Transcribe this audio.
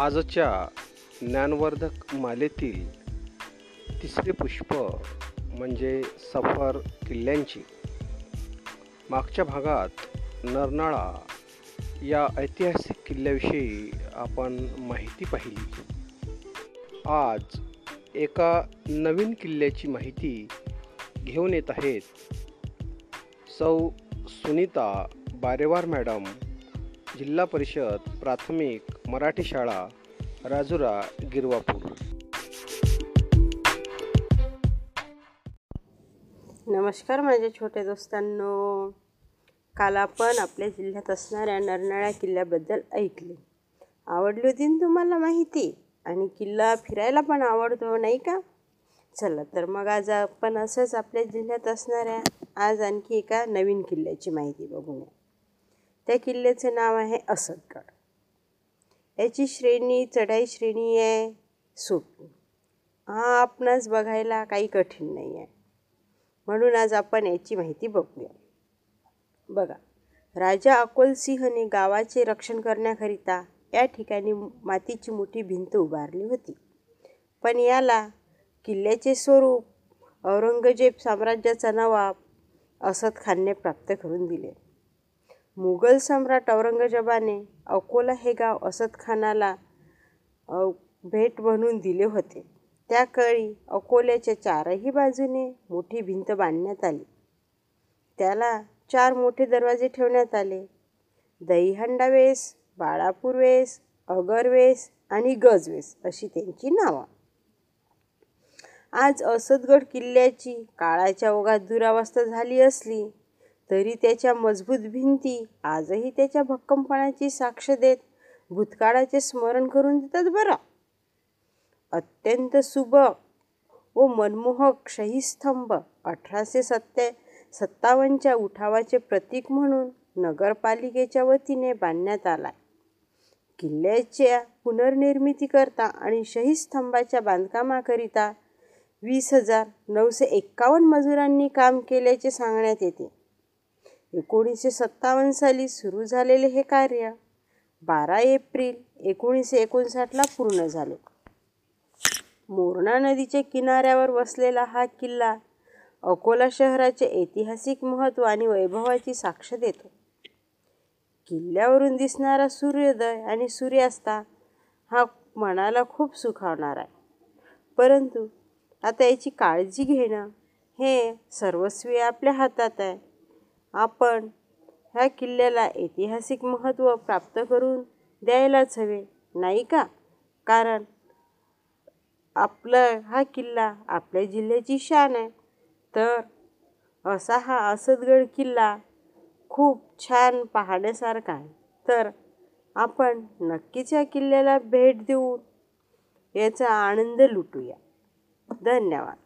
आजच्या ज्ञानवर्धक मालेतील तिसरे पुष्प म्हणजे सफर किल्ल्यांची. मागच्या भागात नरनाळा या ऐतिहासिक किल्ल्याविषयी आपण माहिती पाहिली. आज एका नवीन किल्ल्याची माहिती घेऊन येत आहेत सौ सुनीता बारेवार मॅडम जिल्हा परिषद प्राथमिक मराठी शाळा राजुरा गिरवापूर. नमस्कार माझ्या छोट्या दोस्तांनो. काल आपण आपल्या जिल्ह्यात असणाऱ्या नरनाळा किल्ल्याबद्दल ऐकले. आवडली होती तुम्हाला माहिती? आणि किल्ला फिरायला पण आवडतो नाही का? चला तर मग आज आपण असंच आपल्या जिल्ह्यात असणाऱ्या आज आणखी एका नवीन किल्ल्याची माहिती बघूया. त्या किल्ल्याचं नाव आहे असदगड. याची श्रेणी चढाई श्रेणी आहे. सोपी. हा आपणास बघायला काही कठीण नाही आहे. म्हणून आज आपण याची माहिती बघूया. बघा राजा अकोलसिंहने गावाचे रक्षण करण्याकरिता या ठिकाणी मातीची मोठी भिंत उभारली होती. पण याला किल्ल्याचे स्वरूप औरंगजेब साम्राज्याचा नवाब असद खानने प्राप्त करून दिले. मुघल सम्राट औरंगजेबाने अकोला हे गाव असदखानाला भेट म्हणून दिले होते. त्या काळी अकोल्याच्या चारही बाजूने मोठी भिंत बांधण्यात आली. त्याला चार मोठे दरवाजे ठेवण्यात आले. दहीहंडा वेस बाळापूर वेस अगरवेस आणि गजवेस अशी त्यांची नावं. आज असदगड किल्ल्याची काळाच्या ओघात दुरावस्था झाली असली तरी त्याच्या मजबूत भिंती आजही त्याच्या भक्कमपणाची साक्ष देत भूतकाळाचे स्मरण करून देतात बरं. अत्यंत सुबक व मनमोहक शहीस्तंभ अठराशे सत्ते सत्तावन्नच्या उठावाचे प्रतीक म्हणून नगरपालिकेच्या वतीने बांधण्यात आला किल्ल्याच्या पुनर्निर्मितीकरता आणि शहीस्तंभाच्या बांधकामाकरिता वीस हजार नऊशे एक्कावन्न मजुरांनी काम केल्याचे सांगण्यात येते. एकोणीसशे सत्तावन्न साली सुरू झालेले हे कार्य बारा एप्रिल एकोणीसशे एकोणसाठला पूर्ण झाले. मोरणा नदीच्या किनाऱ्यावर वसलेला हा किल्ला अकोला शहराचे ऐतिहासिक महत्त्व आणि वैभवाची साक्ष देतो. किल्ल्यावरून दिसणारा सूर्योदय आणि सूर्यास्ता हा मनाला खूप सुखावणार आहे. परंतु आता याची काळजी घेणं हे सर्वस्वी आपल्या हातात आहे. आपण ह्या किल्ल्याला ऐतिहासिक महत्त्व प्राप्त करून द्यायलाच हवे नाही का? कारण आपलं हा किल्ला आपल्या जिल्ह्याची शान आहे. तर असा हा असदगड किल्ला खूप छान पाहण्यासारखा आहे. तर आपण नक्कीच या किल्ल्याला भेट देऊन याचा आनंद लुटूया. धन्यवाद.